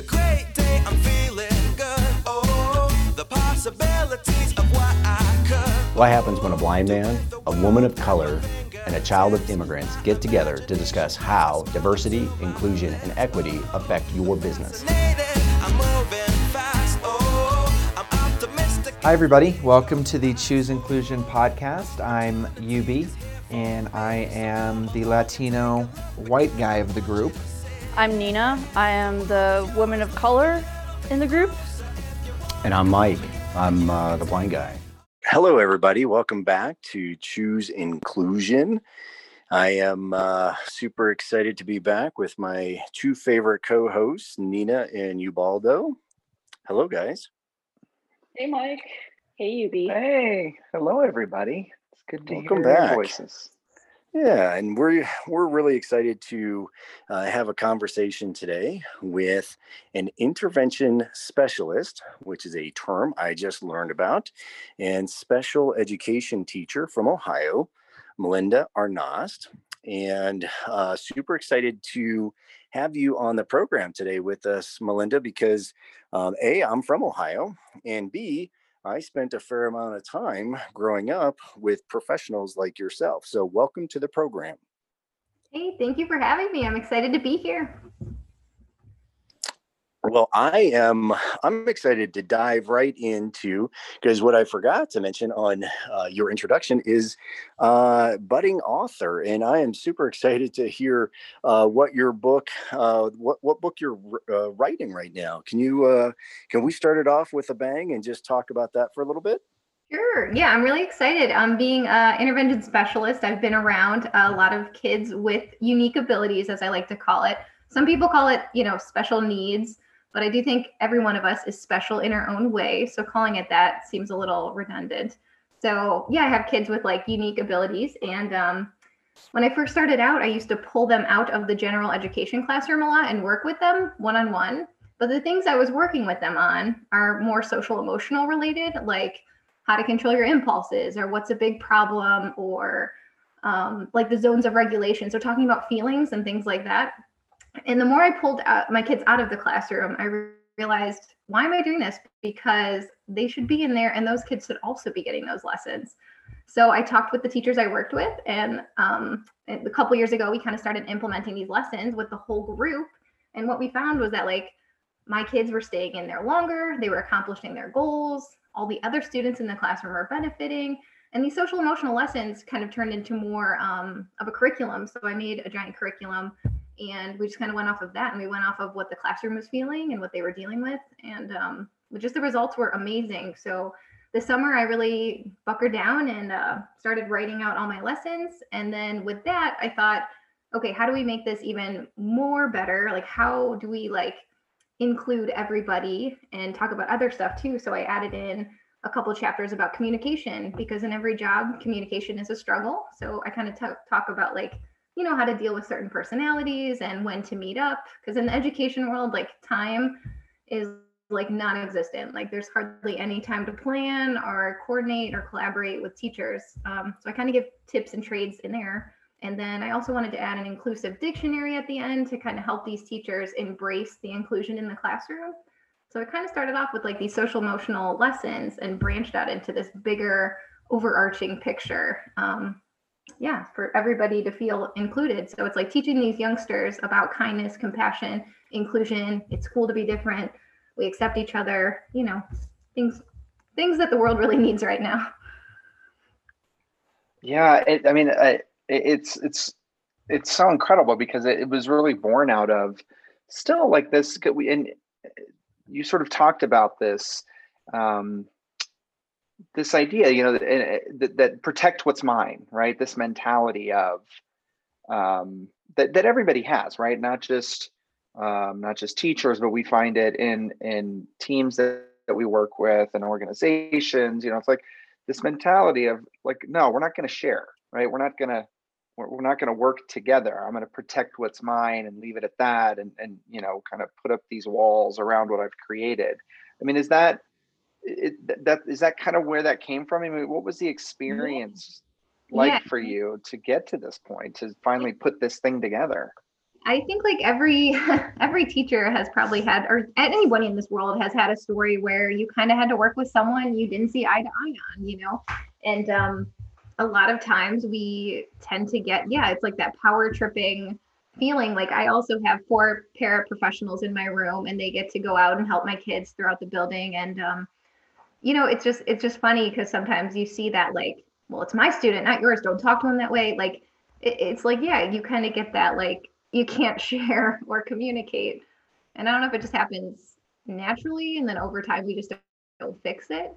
a great day, I'm feeling good. Oh, the possibilities of what I could. What happens when a blind man, a woman of color, and a child of immigrants get together to discuss how diversity, inclusion, and equity affect your business? I'm moving fast. Oh, I'm optimistic. Hi, everybody. Welcome to the Choose Inclusion podcast. I'm UB, and I am the Latino white guy of the group. I'm Nina. I am the woman of color in the group. And I'm Mike. I'm uh, the blind guy. Hello, everybody. Welcome back to Choose Inclusion. I am uh, super excited to be back with my two favorite co hosts, Nina and Ubaldo. Hello, guys. Hey, Mike. Hey, UB. Hey, hello, everybody. It's good to Welcome hear back. your voices. Yeah, and we're we're really excited to uh, have a conversation today with an intervention specialist, which is a term I just learned about, and special education teacher from Ohio, Melinda Arnost. And uh, super excited to have you on the program today with us, Melinda, because um, a I'm from Ohio, and b I spent a fair amount of time growing up with professionals like yourself. So, welcome to the program. Hey, thank you for having me. I'm excited to be here. Well, I am. I'm excited to dive right into because what I forgot to mention on uh, your introduction is uh, budding author, and I am super excited to hear uh, what your book, uh, what what book you're uh, writing right now. Can you uh, can we start it off with a bang and just talk about that for a little bit? Sure. Yeah, I'm really excited. I'm being an intervention specialist. I've been around a lot of kids with unique abilities, as I like to call it. Some people call it, you know, special needs, but I do think every one of us is special in our own way. So calling it that seems a little redundant. So yeah, I have kids with like unique abilities, and um, when I first started out, I used to pull them out of the general education classroom a lot and work with them one on one. But the things I was working with them on are more social emotional related, like how to control your impulses or what's a big problem or um, like the zones of regulation. So talking about feelings and things like that. And the more I pulled out my kids out of the classroom, I re- realized why am I doing this? Because they should be in there and those kids should also be getting those lessons. So I talked with the teachers I worked with, and um, a couple years ago, we kind of started implementing these lessons with the whole group. And what we found was that like my kids were staying in there longer, they were accomplishing their goals, all the other students in the classroom were benefiting, and these social emotional lessons kind of turned into more um, of a curriculum. So I made a giant curriculum and we just kind of went off of that and we went off of what the classroom was feeling and what they were dealing with and um, just the results were amazing. So this summer i really buckered down and uh, started writing out all my lessons and then with that i thought okay how do we make this even more better? Like how do we like include everybody and talk about other stuff too? So i added in a couple chapters about communication because in every job communication is a struggle. So i kind of t- talk about like you know how to deal with certain personalities and when to meet up because in the education world like time is like non-existent. Like there's hardly any time to plan or coordinate or collaborate with teachers. Um, so i kind of give tips and trades in there. And then i also wanted to add an inclusive dictionary at the end to kind of help these teachers embrace the inclusion in the classroom. So i kind of started off with like these social emotional lessons and branched out into this bigger overarching picture. Um, yeah, for everybody to feel included. So it's like teaching these youngsters about kindness, compassion, inclusion. It's cool to be different. We accept each other, you know, things things that the world really needs right now. Yeah, it, I mean, I, it's it's it's so incredible because it, it was really born out of still like this. And you sort of talked about this um, this idea, you know, that, that, that, protect what's mine, right? This mentality of um, that that everybody has, right? Not just um, not just teachers, but we find it in in teams that, that we work with and organizations. You know, it's like this mentality of like, no, we're not going to share, right? We're not going to we're, we're not going to work together. I'm going to protect what's mine and leave it at that, and and you know, kind of put up these walls around what I've created. I mean, is that it, that is that kind of where that came from? I mean, what was the experience yeah. like yeah. for you to get to this point to finally put this thing together? I think like every every teacher has probably had, or anybody in this world has had a story where you kind of had to work with someone you didn't see eye to eye on, you know, and um, a lot of times we tend to get yeah, it's like that power tripping feeling. Like I also have four paraprofessionals in my room, and they get to go out and help my kids throughout the building, and um, you know, it's just it's just funny because sometimes you see that like, well, it's my student, not yours. Don't talk to him that way. Like it, it's like yeah, you kind of get that like you can't share or communicate. And I don't know if it just happens naturally and then over time we just don't, fix it.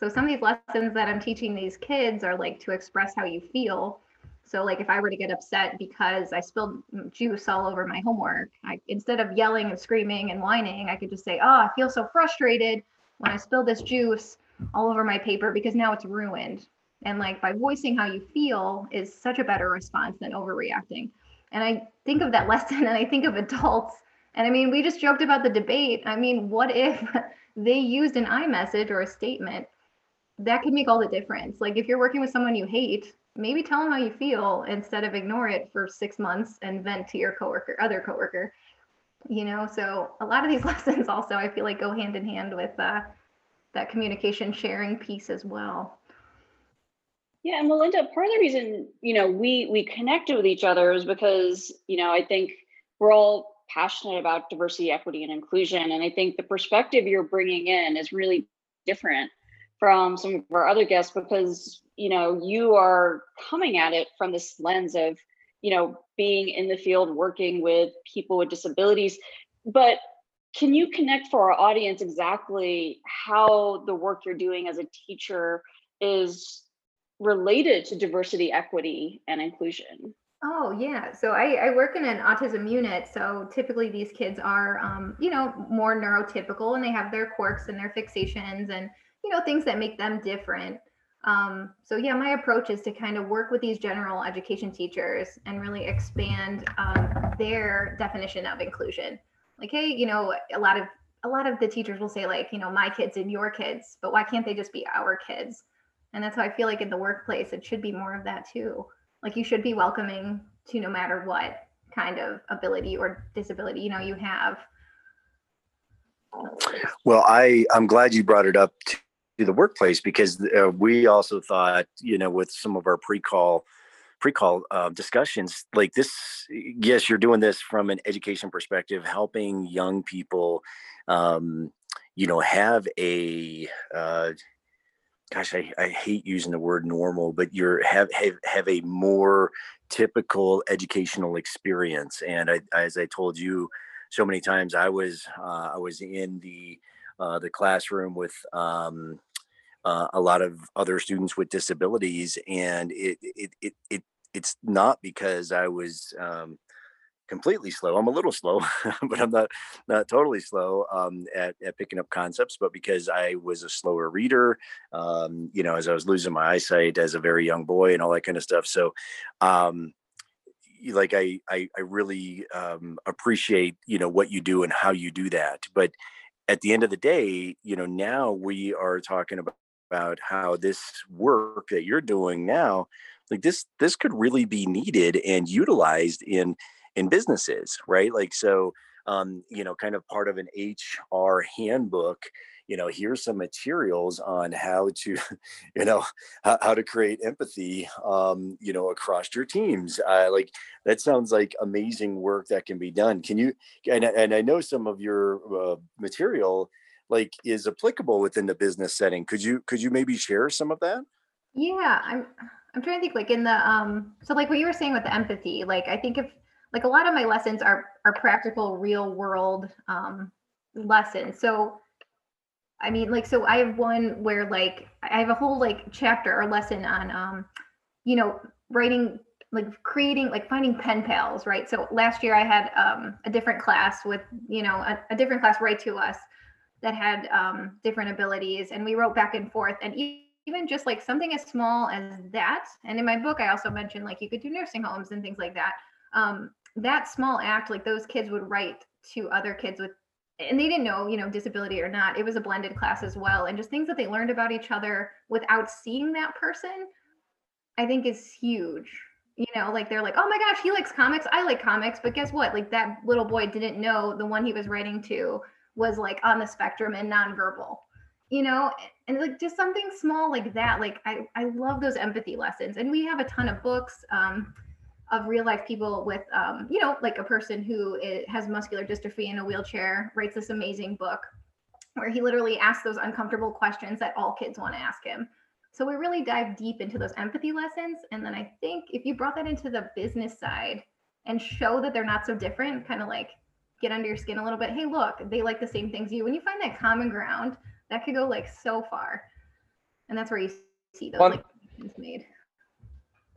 So some of these lessons that I'm teaching these kids are like to express how you feel. So like if I were to get upset because I spilled juice all over my homework, I instead of yelling and screaming and whining, I could just say, "Oh, I feel so frustrated when I spilled this juice all over my paper because now it's ruined." And like by voicing how you feel is such a better response than overreacting. And I think of that lesson and I think of adults. And I mean, we just joked about the debate. I mean, what if they used an I-message or a statement? That could make all the difference. Like if you're working with someone you hate, maybe tell them how you feel instead of ignore it for six months and vent to your coworker, other coworker. You know, so a lot of these lessons also I feel like go hand in hand with uh, that communication sharing piece as well. Yeah, and Melinda, part of the reason you know we we connected with each other is because you know I think we're all passionate about diversity, equity, and inclusion, and I think the perspective you're bringing in is really different from some of our other guests because you know you are coming at it from this lens of you know being in the field working with people with disabilities, but can you connect for our audience exactly how the work you're doing as a teacher is related to diversity, equity, and inclusion? Oh yeah. So I, I work in an autism unit. So typically these kids are, um, you know, more neurotypical and they have their quirks and their fixations and, you know, things that make them different. Um, so yeah, my approach is to kind of work with these general education teachers and really expand um, their definition of inclusion. Like, hey, you know, a lot of a lot of the teachers will say like, you know, my kids and your kids, but why can't they just be our kids? And that's how I feel like in the workplace, it should be more of that too. Like you should be welcoming to no matter what kind of ability or disability you know you have. Well, I I'm glad you brought it up to the workplace because uh, we also thought, you know, with some of our pre-call pre-call uh, discussions like this yes you're doing this from an education perspective helping young people um, you know have a uh, gosh, I, I hate using the word normal, but you're have have, have a more typical educational experience. And I, as I told you so many times, I was uh, I was in the uh, the classroom with um, uh, a lot of other students with disabilities, and it it it, it it's not because I was um, completely slow. I'm a little slow, but I'm not not totally slow um, at, at picking up concepts. But because I was a slower reader, um, you know, as I was losing my eyesight as a very young boy and all that kind of stuff. So, um, like I I, I really um, appreciate you know what you do and how you do that. But at the end of the day, you know, now we are talking about about how this work that you're doing now like this this could really be needed and utilized in in businesses, right? Like, so, um, you know, kind of part of an HR handbook, you know, here's some materials on how to, you know, how, how to create empathy, um, you know, across your teams. Uh, like that sounds like amazing work that can be done. Can you, and, and I know some of your uh, material like is applicable within the business setting. Could you, could you maybe share some of that? Yeah, I'm I'm trying to think like in the um so like what you were saying with the empathy, like I think if like a lot of my lessons are are practical real world um lessons so i mean like so i have one where like i have a whole like chapter or lesson on um you know writing like creating like finding pen pals right? So last year i had um a different class with you know a, a different class write to us that had um different abilities and we wrote back and forth and even just like something as small as that and in my book i also mentioned like you could do nursing homes and things like that um, that small act, like those kids would write to other kids with, and they didn't know, you know, disability or not. It was a blended class as well. And just things that they learned about each other without seeing that person, I think is huge. you know like they're like oh my gosh he likes comics i like comics but guess what like that little boy didn't know the one he was writing to was like on the spectrum and nonverbal you know and like just something small like that like i i love those empathy lessons and we have a ton of books um of real life people with um you know like a person who is, has muscular dystrophy in a wheelchair writes this amazing book where he literally asks those uncomfortable questions that all kids want to ask him so we really dive deep into those empathy lessons. And then I think if you brought that into the business side and show that they're not so different, kind of like get under your skin a little bit. Hey, look, they like the same things you. When you find that common ground, that could go like so far. And that's where you see those Well, like made.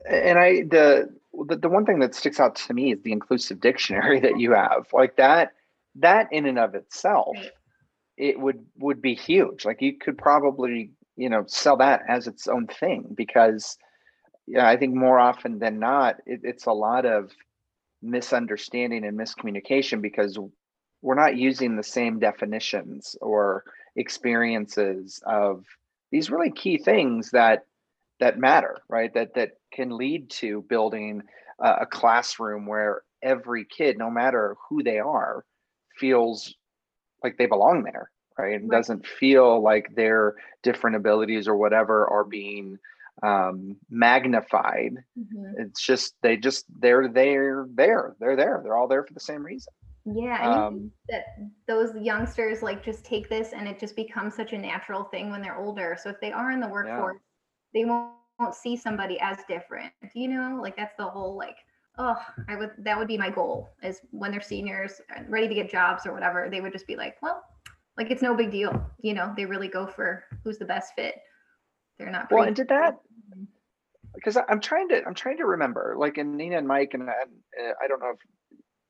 and I the, the the one thing that sticks out to me is the inclusive dictionary that uh-huh. you have. Like that that in and of itself, Right. it would would be huge. Like you could probably you know sell that as its own thing because yeah, I think more often than not, it, it's a lot of misunderstanding and miscommunication because we're not using the same definitions or experiences of these really key things that that matter right that that can lead to building a, classroom where every kid no matter who they are feels like they belong there right and Right. doesn't feel like their different abilities or whatever are being um, magnified Mhm. it's just they just they're they're there they're there they're all there for the same reason Yeah, Um, that those youngsters like just take this and it just becomes such a natural thing when they're older. So if they are in the workforce, they won't, won't see somebody as different. You know, like that's the whole like, oh, I would that would be my goal is when they're seniors, ready to get jobs or whatever, they would just be like, well, like it's no big deal. You know, they really go for who's the best fit. They're not. well and did that because I- i'm trying to i'm trying to remember like in nina and mike and, and uh, i don't know if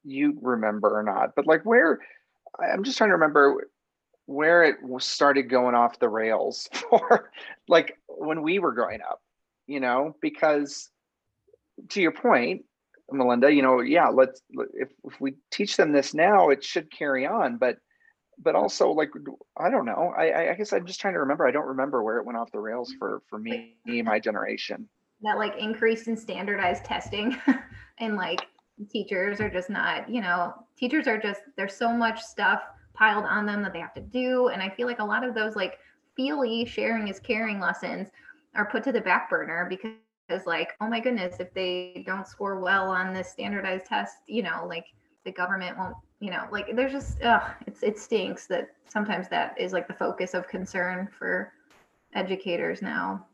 you remember or not but like where I- i'm just trying to remember where it started going off the rails for like when we were growing up you know because to your point melinda you know yeah let's if, if we teach them this now it should carry on but but also like i don't know. I- I, guess i'm just trying to remember. I don't remember where it went off the rails for for me my generation. That like increase in standardized testing and like teachers are just not you know teachers are just there's so much stuff piled on them that they have to do. And i feel like a lot of those like feely sharing is caring lessons are put to the back burner because like oh my goodness if they don't score well on this standardized test you know like the government won't you know like there's just ugh, it's it stinks that sometimes that is like the focus of concern for educators now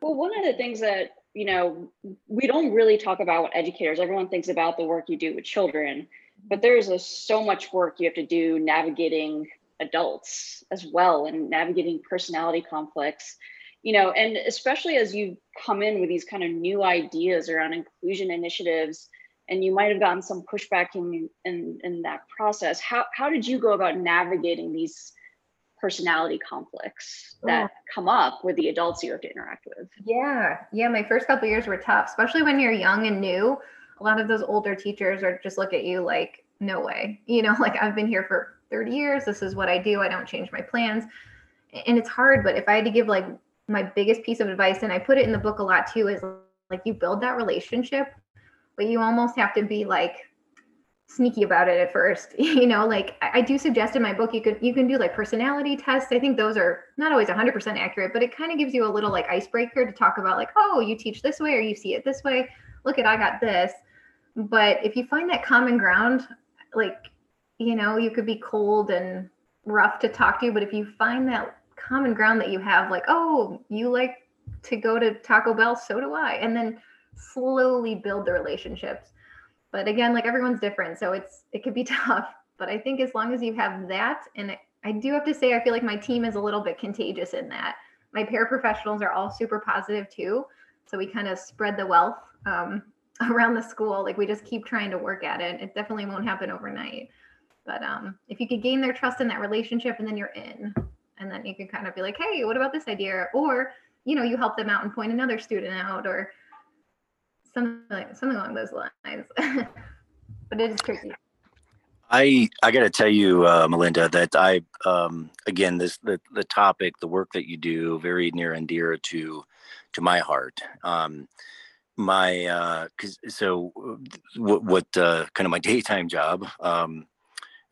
Well, one of the things that, you know, we don't really talk about with educators. Everyone thinks about the work you do with children, but there is a, so much work you have to do navigating adults as well and navigating personality conflicts, you know, and especially as you come in with these kind of new ideas around inclusion initiatives and you might have gotten some pushback in, in, in that process. How, how did you go about navigating these personality conflicts that oh. come up with the adults you have to interact with? Yeah, yeah. My first couple years were tough, especially when you're young and new. A lot of those older teachers are just look at you like, no way. You know, like I've been here for 30 years. This is what I do. I don't change my plans. And it's hard, but if I had to give like my biggest piece of advice, and I put it in the book a lot too, is like you build that relationship, but you almost have to be like sneaky about it at first. You know like I, I do suggest in my book you could you can do like personality tests. I think those are not always 100% accurate but it kind of gives you a little like icebreaker to talk about like oh you teach this way or you see it this way. Look at i got this. But if you find that common ground like you know you could be cold and rough to talk to but if you find that common ground that you have like oh you like to go to taco bell so do i and then slowly build the relationships. But again like everyone's different so it's it could be tough but i think as long as you have that and I- do have to say i feel like my team is a little bit contagious in that. My paraprofessionals are all super positive too so we kind of spread the wealth um, around the school like we just keep trying to work at it. It definitely won't happen overnight but um, if you could gain their trust in that relationship and then you're in and then you can kind of be like hey what about this idea? Or you know you help them out and point another student out or something something along those lines. But it is tricky. I I got to tell you, uh, Melinda, that I um, again this the the topic, the work that you do, very near and dear to to my heart. Um, my uh because so what what uh kind of my daytime job um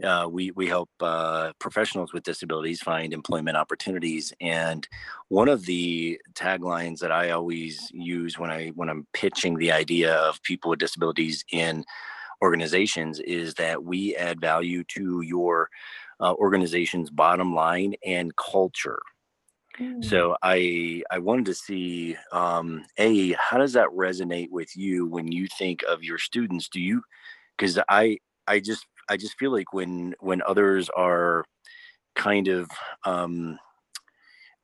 uh, we we help uh, professionals with disabilities find employment opportunities, and one of the taglines that I always use when I when I'm pitching the idea of people with disabilities in organizations is that we add value to your uh, organization's bottom line and culture. Mm. So I I wanted to see um, a how does that resonate with you when you think of your students? Do you because I I just I just feel like when when others are kind of um,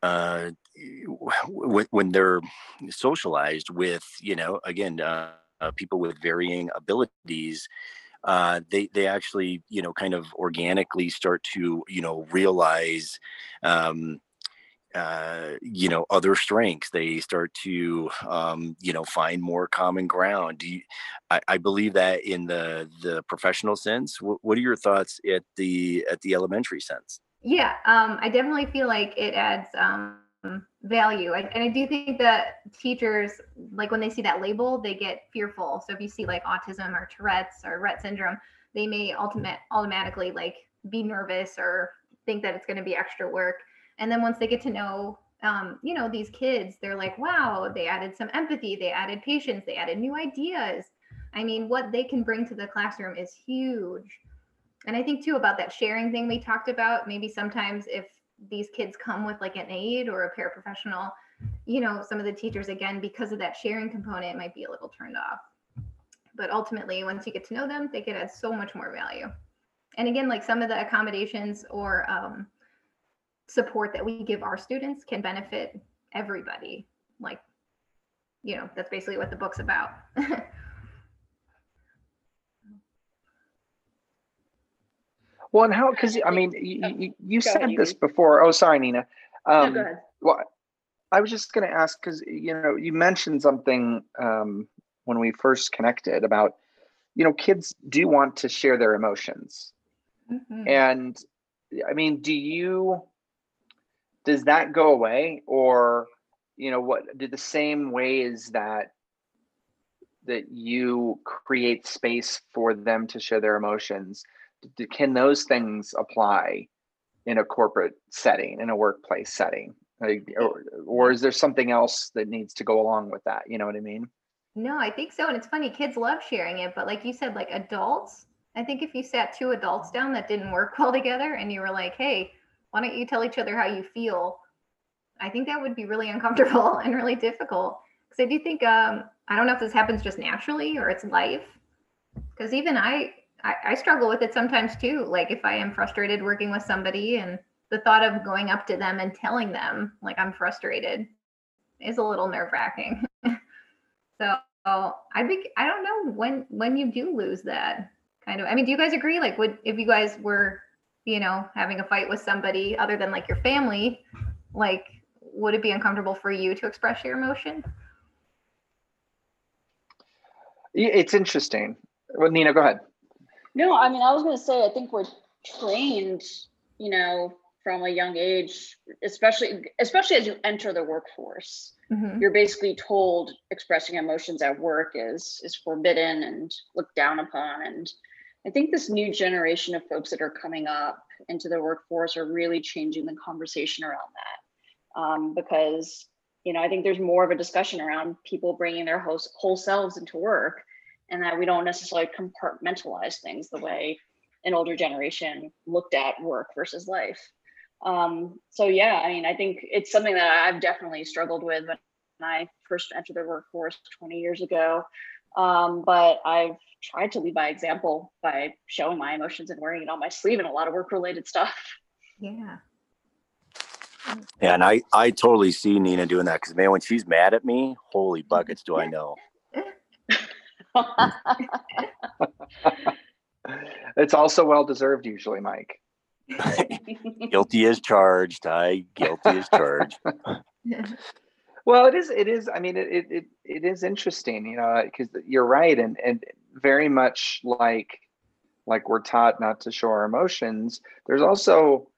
uh, when, when they're socialized with you know again uh, uh, people with varying abilities uh, they they actually you know kind of organically start to you know realize um, uh, you know other strengths they start to um, you know find more common ground do you, I, I believe that in the the professional sense what, what are your thoughts at the at the elementary sense Yeah, um, I definitely feel like it adds um, value. I, and I do think that teachers, like when they see that label, they get fearful. So if you see like autism or Tourette's or Rett syndrome, they may ultimate automatically like be nervous or think that it's going to be extra work. And then once they get to know, um, you know, these kids, they're like, wow, they added some empathy, they added patience, they added new ideas. I mean, what they can bring to the classroom is huge. And I think too about that sharing thing we talked about. Maybe sometimes if these kids come with like an aide or a paraprofessional, you know, some of the teachers, again, because of that sharing component, might be a little turned off. But ultimately, once you get to know them, they can add so much more value. And again, like some of the accommodations or um, support that we give our students can benefit everybody. Like, you know, that's basically what the book's about. Well, and how? Because I mean, you, you, you Go ahead, said this before. Oh, sorry, Nina. No, Um, go ahead. Well, I was just going to ask because you know you mentioned something um, when we first connected about you know kids do want to share their emotions, Mhm. and I mean, do you does that go away, or you know what? Do the same ways that that you create space for them to share their emotions? d- Can those things apply in a corporate setting, in a workplace setting? Like, or, or is there something else that needs to go along with that? You know what I mean? No, I think so. And it's funny, kids love sharing it, but like you said, like adults, I think if you sat two adults down that didn't work well together and you were like, hey, why don't you tell each other how you feel? I think that would be really uncomfortable and really difficult. Because I do think, um, I don't know if this happens just naturally or it's life. Because even I, I, I struggle with it sometimes too. Like if I am frustrated working with somebody and the thought of going up to them and telling them like I'm frustrated is a little nerve wracking. So I think I don't know when when you do lose that kind of. I mean, do you guys agree? Like, would if you guys were, you know, having a fight with somebody other than like your family, like, would it be uncomfortable for you to express your emotion? It's interesting. Well, Nina, go ahead. No, I mean, I was going to say, I think we're trained, you know, from a young age, especially especially as you enter the workforce. Mhm. You're basically told expressing emotions at work is is forbidden and looked down upon. And I think this new generation of folks that are coming up into the workforce are really changing the conversation around that. Um, because you know, I think there's more of a discussion around people bringing their whole, whole selves into work and that we don't necessarily compartmentalize things the way an older generation looked at work versus life. Um, so yeah, I mean, I think it's something that I've definitely struggled with when I first entered the workforce 20 years ago. Um, but I've tried to lead by example by showing my emotions and wearing it on my sleeve and a lot of work related stuff. Yeah. yeah and i i totally see nina doing that because man when she's mad at me holy buckets do i know It's also well deserved, usually, Mike. guilty as charged i guilty as charged Well, it is. It is. I mean, it it it, is interesting, you know, because you're right, and and very much like like we're taught not to show our emotions. There's also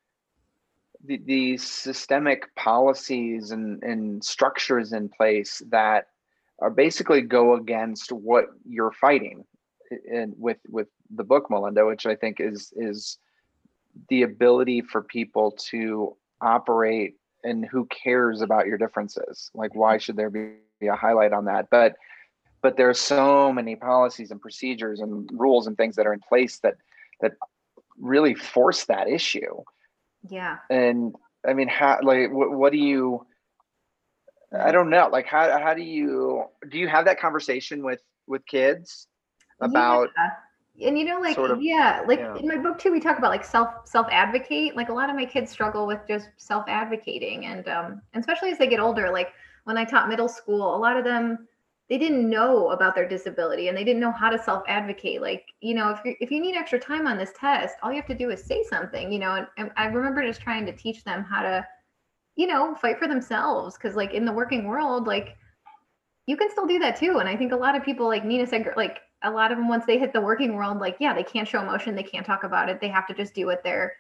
the, these systemic policies and and structures in place that are basically go against what you're fighting and with with the book melinda which i think is is the ability for people to operate and who cares about your differences like why mm-hmm. should there be a highlight on that but but there are so many policies and procedures and rules and things that are in place that that really force that issue Yeah. and i mean how like what, what do you i don't know like how, how do you do you have that conversation with with kids about Yeah. And you know like sort of- yeah like yeah. in my book too we talk about like self self advocate like a lot of my kids struggle with just self advocating and um and especially as they get older like when i taught middle school a lot of them they didn't know about their disability and they didn't know how to self advocate like you know if you if you need extra time on this test all you have to do is say something you know and, and i remember just trying to teach them how to you know fight for themselves. Because like in the working world like you can still do that too. And i think a lot of people like nina said like a lot of them once they hit the working world like yeah they can't show emotion they can't talk about it they have to just do what they're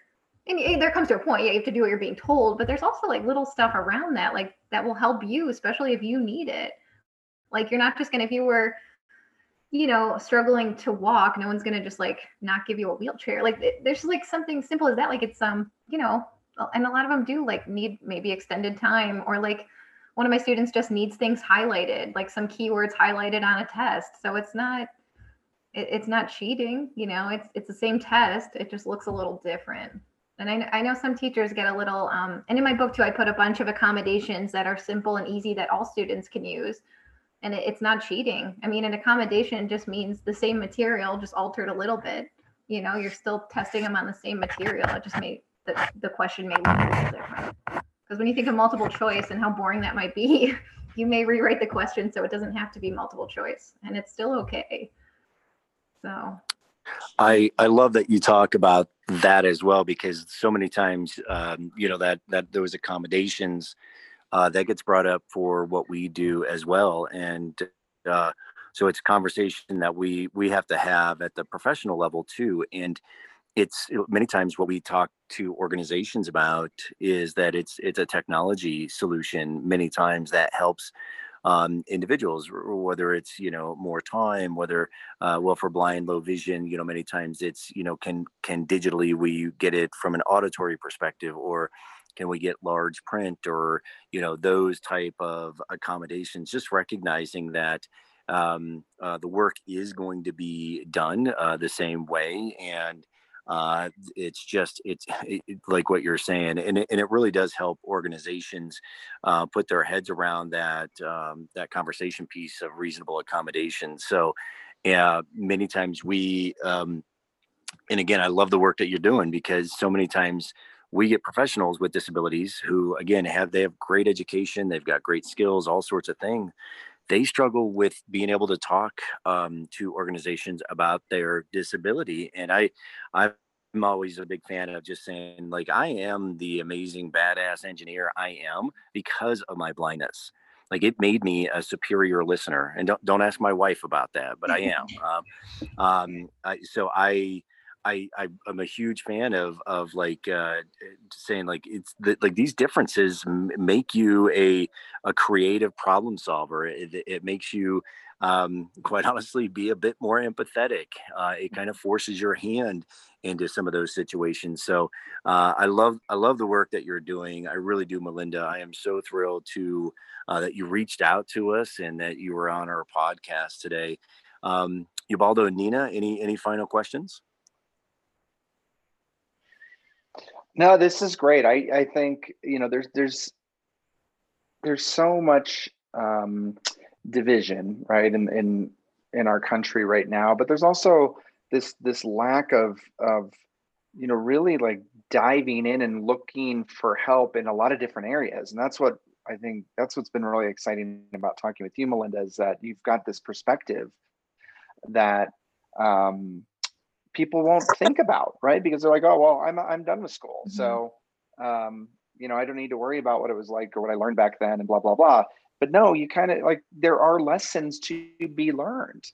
and there comes to a point yeah you have to do what you're being told but there's also like little stuff around that like that will help you especially if you need it. Like you're not just gonna if you were you know struggling to walk no one's gonna just like not give you a wheelchair. Like th- there's like something simple as that like it's um you know and a lot of them do like need maybe extended time or like one of my students just needs things highlighted like some keywords highlighted on a test so it's not it, it's not cheating you know it's it's the same test it just looks a little different. And I, I know some teachers get a little um, and in my book too i put a bunch of accommodations that are simple and easy that all students can use. And it, it's not cheating. I mean an accommodation just means the same material just altered a little bit. You know you're still testing them on the same material. It just may the, the question may look a little different. Because when you think of multiple choice and how boring that might be you may rewrite the question so it doesn't have to be multiple choice. And it's still okay so. I I love that you talk about that as well because so many times um, you know that that those accommodations uh, that gets brought up for what we do as well, and uh, so it's a conversation that we we have to have at the professional level too, and it's many times what we talk to organizations about is that it's it's a technology solution many times that helps um, individuals, whether it's you know more time, whether uh, well for blind, low vision, you know many times it's you know can can digitally we get it from an auditory perspective, or can we get large print, or you know those type of accommodations. Just recognizing that um, uh, the work is going to be done uh, the same way, and uh, it's just it's it, like what you're saying, and it, and it really does help organizations uh, put their heads around that um, that conversation piece of reasonable accommodation. So, yeah, many times we, um, and again, I love the work that you're doing because so many times we get professionals with disabilities who, again, have they have great education, they've got great skills, all sorts of things. They struggle with being able to talk um, to organizations about their disability, and I, I'm always a big fan of just saying, like, I am the amazing badass engineer I am because of my blindness. Like it made me a superior listener, and don't don't ask my wife about that, but I am. um, um, I, so I, I, I am a huge fan of of like uh, saying like it's the, like these differences m- make you a a creative problem solver. It, it makes you um, quite honestly be a bit more empathetic. Uh, it kind of forces your hand into some of those situations. So uh, I love I love the work that you're doing. I really do, Melinda. I am so thrilled to uh, that you reached out to us and that you were on our podcast today. Um, Ubaldo and Nina, any any final questions? No, this is great. I I think you know there's there's there's so much um, division, right, in in in our country right now. But there's also this this lack of of you know really like diving in and looking for help in a lot of different areas, and that's what I think that's what's been really exciting about talking with you, Melinda, is that you've got this perspective that um, people won't think about, right? Because they're like, oh well, I'm I'm done with school, Mhm. so um, you know I don't need to worry about what it was like or what I learned back then, and blah blah blah. But no, you kind of like there are lessons to be learned,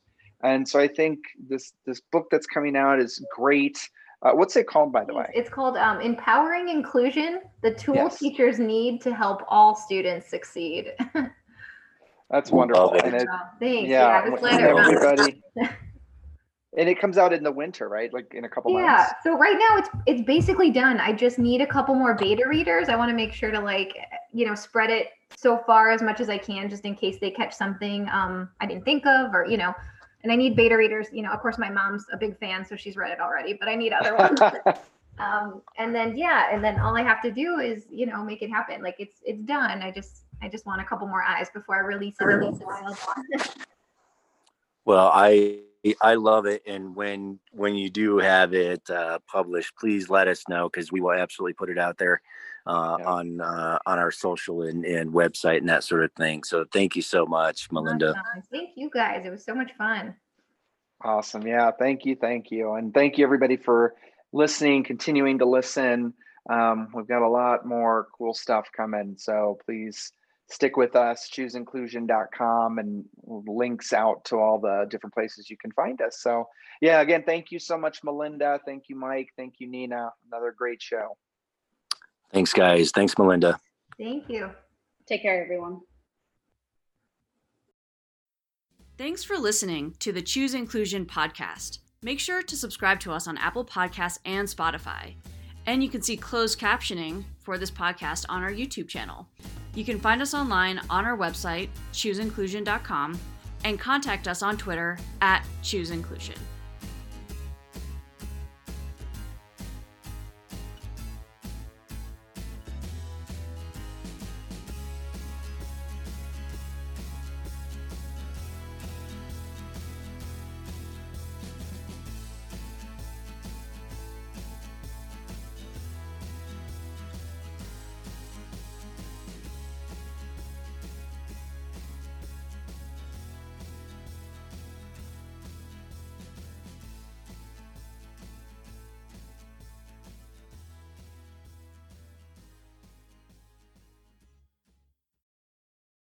and so I think this this book that's coming out is great. Uh, what's it called, by the way? It's called um, Empowering Inclusion, the tool Yes. teachers need to help all students succeed. That's wonderful. it. It, Oh, thanks. yeah, Yeah, this when letter. everybody. and it comes out in the winter, right? Like in a couple Yeah. months. Yeah. So right now it's it's basically done. I just need a couple more beta readers. I want to make sure to like, you know, spread it so far as much as I can, just in case they catch something um I didn't think of, or you know. And I need beta readers. You know, of course, my mom's a big fan, so she's read it already. But I need other ones. um, and then yeah, and then all I have to do is you know make it happen. Like it's it's done. I just I just want a couple more eyes before I release it. in the wild. Well, I I love it, and when when you do have it uh, published, please let us know because we will absolutely put it out there uh, Yeah. on uh, on our social and, and website and that sort of thing. So thank you so much, Melinda. Awesome. Thank you guys. It was so much fun. Awesome. Yeah. Thank you. Thank you. And thank you, everybody, for listening, continuing to listen. Um, we've got a lot more cool stuff coming. So please stick with us, chooseinclusion.com, and links out to all the different places you can find us. So, yeah, again, thank you so much, Melinda. Thank you, Mike. Thank you, Nina. Another great show. Thanks, guys. Thanks, Melinda. Thank you. Take care, everyone. Thanks for listening to the Choose Inclusion podcast. Make sure to subscribe to us on Apple Podcasts and Spotify. And you can see closed captioning for this podcast on our YouTube channel. You can find us online on our website, chooseinclusion.com, and contact us on Twitter at chooseinclusion.